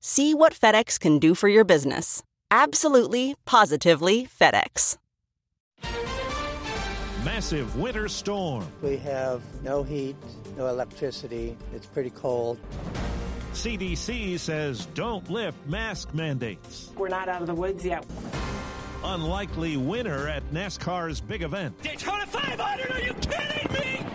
See what FedEx can do for your business. Absolutely, positively FedEx. Massive winter storm. We have no heat, no electricity. It's pretty cold. CDC says don't lift mask mandates. We're not out of the woods yet. Unlikely winner at NASCAR's big event. Daytona 500, are you kidding me?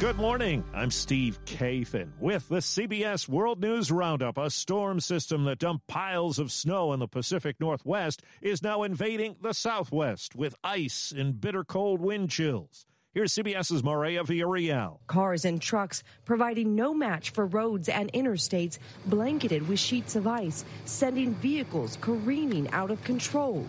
Good morning. I'm Steve Kathan with the CBS World News Roundup. A storm system that dumped piles of snow in the Pacific Northwest is now invading the Southwest with ice and bitter cold wind chills. Here's CBS's Maria Villarreal. Cars and trucks providing no match for roads and interstates blanketed with sheets of ice, sending vehicles careening out of control.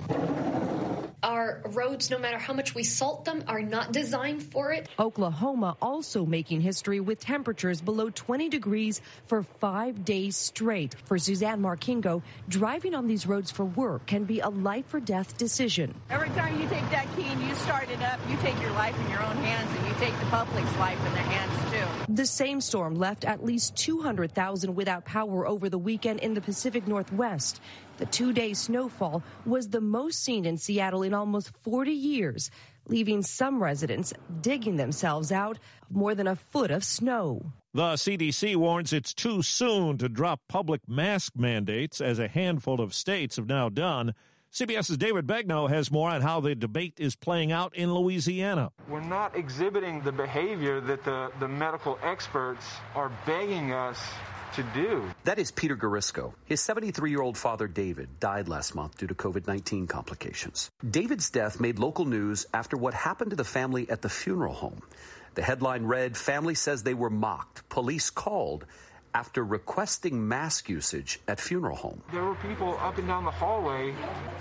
Our roads, no matter how much we salt them, are not designed for it. Oklahoma also making history with temperatures below 20 degrees for five days straight. For Suzanne Markingo, driving on these roads for work can be a life or death decision. Every time you take that key and you start it up, you take your life in your own hands and you take the public's life in their hands too. The same storm left at least 200,000 without power over the weekend in the Pacific Northwest. The two day snowfall was the most seen in Seattle in almost 40 years, leaving some residents digging themselves out of more than a foot of snow. The CDC warns it's too soon to drop public mask mandates, as a handful of states have now done. CBS's David Begnaud has more on how the debate is playing out in Louisiana. We're not exhibiting the behavior that the, the medical experts are begging us to do. That is Peter Garisco. His 73 year old father, David, died last month due to COVID 19 complications. David's death made local news after what happened to the family at the funeral home. The headline read Family says they were mocked. Police called after requesting mask usage at funeral home. There were people up and down the hallway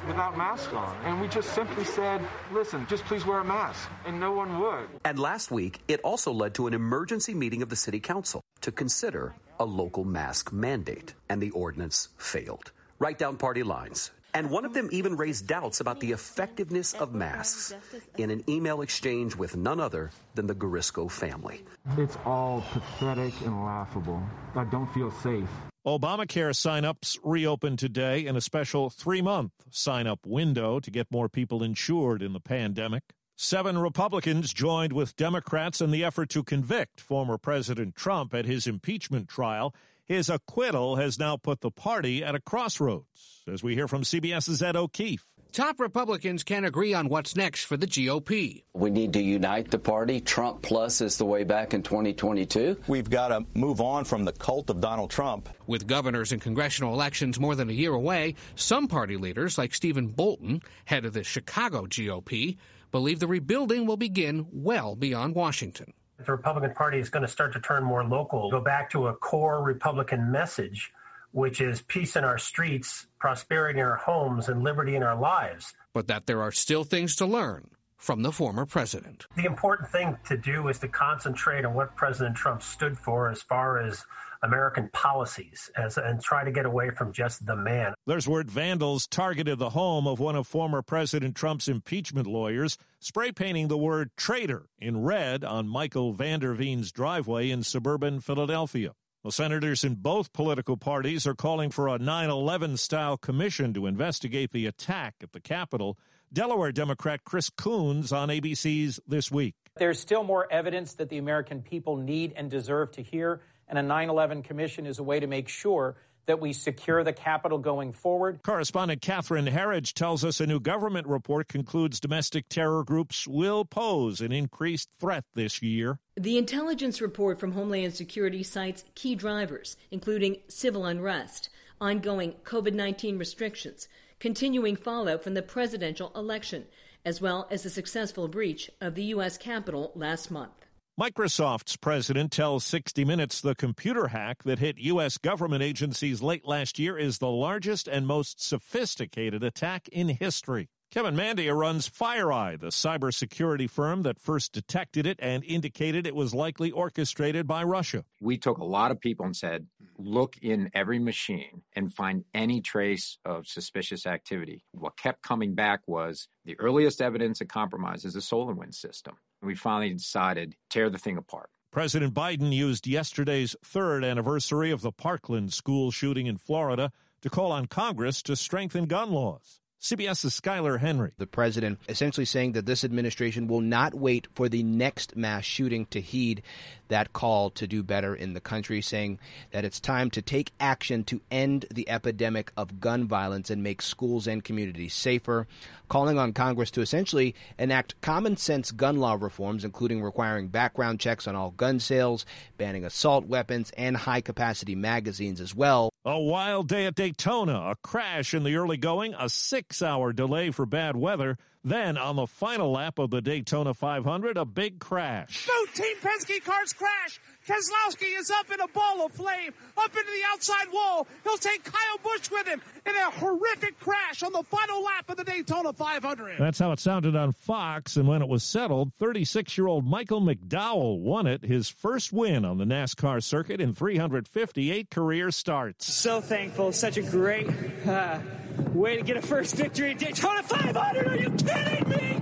without masks on, and we just simply said, listen, just please wear a mask, and no one would. And last week, it also led to an emergency meeting of the city council to consider a local mask mandate, and the ordinance failed. Right down party lines. And one of them even raised doubts about the effectiveness of masks in an email exchange with none other than the Garisco family. It's all pathetic and laughable. I don't feel safe. Obamacare signups reopened today in a special three month sign up window to get more people insured in the pandemic. Seven Republicans joined with Democrats in the effort to convict former President Trump at his impeachment trial. His acquittal has now put the party at a crossroads, as we hear from CBS's Ed O'Keefe. Top Republicans can't agree on what's next for the GOP. We need to unite the party. Trump plus is the way back in 2022. We've got to move on from the cult of Donald Trump. With governors and congressional elections more than a year away, some party leaders, like Stephen Boulton, head of the Chicago GOP, believe the rebuilding will begin well beyond Washington the Republican Party is going to start to turn more local, go back to a core Republican message, which is peace in our streets, prosperity in our homes, and liberty in our lives. But that there are still things to learn from the former president. The important thing to do is to concentrate on what President Trump stood for as far as American policies as, and try to get away from just the man. There's word vandals targeted the home of one of former President Trump's impeachment lawyers, spray painting the word traitor in red on Michael van der Veen's driveway in suburban Philadelphia. Well, senators in both political parties are calling for a 9 11 style commission to investigate the attack at the Capitol. Delaware Democrat Chris Coons on ABC's This Week. There's still more evidence that the American people need and deserve to hear, and a 9 11 commission is a way to make sure that we secure the Capitol going forward. Correspondent Catherine Herridge tells us a new government report concludes domestic terror groups will pose an increased threat this year. The intelligence report from Homeland Security cites key drivers, including civil unrest, ongoing COVID 19 restrictions, continuing fallout from the presidential election, as well as the successful breach of the U.S. Capitol last month. Microsoft's president tells 60 Minutes the computer hack that hit U.S. government agencies late last year is the largest and most sophisticated attack in history. Kevin Mandia runs FireEye, the cybersecurity firm that first detected it and indicated it was likely orchestrated by Russia. We took a lot of people and said, look in every machine and find any trace of suspicious activity. What kept coming back was the earliest evidence of compromise is the SolarWinds system. We finally decided tear the thing apart. President Biden used yesterday's third anniversary of the Parkland school shooting in Florida to call on Congress to strengthen gun laws. CBS's Skyler Henry. The president essentially saying that this administration will not wait for the next mass shooting to heed that call to do better in the country, saying that it's time to take action to end the epidemic of gun violence and make schools and communities safer, calling on Congress to essentially enact common sense gun law reforms, including requiring background checks on all gun sales, banning assault weapons, and high capacity magazines as well. A wild day at Daytona, a crash in the early going, a six hour delay for bad weather. Then, on the final lap of the Daytona 500, a big crash. Both Team Penske cars crash. Keselowski is up in a ball of flame, up into the outside wall. He'll take Kyle Busch with him in a horrific crash on the final lap of the Daytona 500. That's how it sounded on Fox. And when it was settled, 36 year old Michael McDowell won it, his first win on the NASCAR circuit in 358 career starts. So thankful. Such a great uh, way to get a first victory at Daytona 500. Are you kidding me?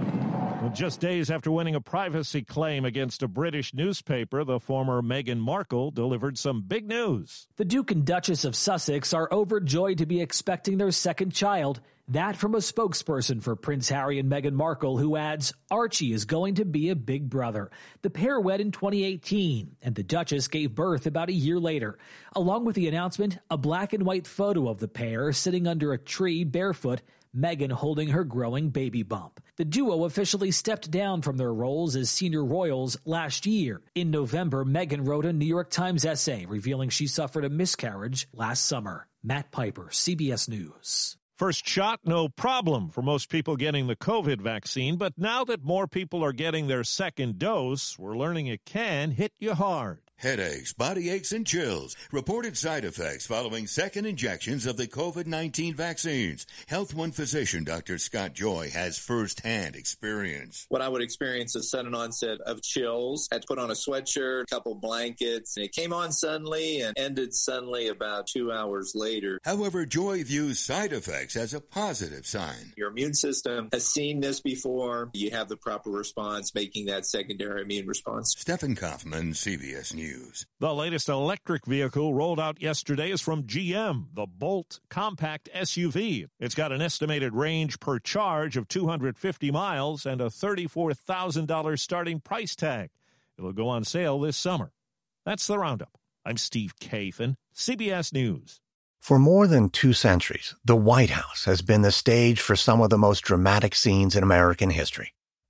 Just days after winning a privacy claim against a British newspaper, the former Meghan Markle delivered some big news. The Duke and Duchess of Sussex are overjoyed to be expecting their second child. That from a spokesperson for Prince Harry and Meghan Markle, who adds Archie is going to be a big brother. The pair wed in 2018, and the Duchess gave birth about a year later. Along with the announcement, a black and white photo of the pair sitting under a tree barefoot Meghan holding her growing baby bump. The duo officially stepped down from their roles as senior royals last year. In November, Meghan wrote a New York Times essay revealing she suffered a miscarriage last summer. Matt Piper, CBS News. First shot, no problem for most people getting the COVID vaccine, but now that more people are getting their second dose, we're learning it can hit you hard. Headaches, body aches, and chills. Reported side effects following second injections of the COVID-19 vaccines. Health One physician Dr. Scott Joy has firsthand experience. What I would experience is sudden onset of chills. Had to put on a sweatshirt, a couple blankets, and it came on suddenly and ended suddenly about two hours later. However, Joy views side effects as a positive sign. Your immune system has seen this before. You have the proper response, making that secondary immune response. Stephen Kaufman, CBS News. The latest electric vehicle rolled out yesterday is from GM, the Bolt compact SUV. It's got an estimated range per charge of 250 miles and a $34,000 starting price tag. It'll go on sale this summer. That's the roundup. I'm Steve Kathan, CBS News. For more than two centuries, the White House has been the stage for some of the most dramatic scenes in American history.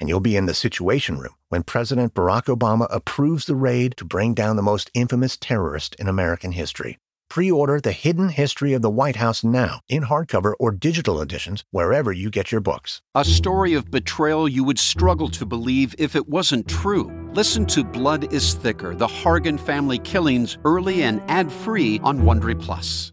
and you'll be in the Situation Room when President Barack Obama approves the raid to bring down the most infamous terrorist in American history. Pre order The Hidden History of the White House now in hardcover or digital editions wherever you get your books. A story of betrayal you would struggle to believe if it wasn't true. Listen to Blood is Thicker The Hargan Family Killings early and ad free on Wondery Plus.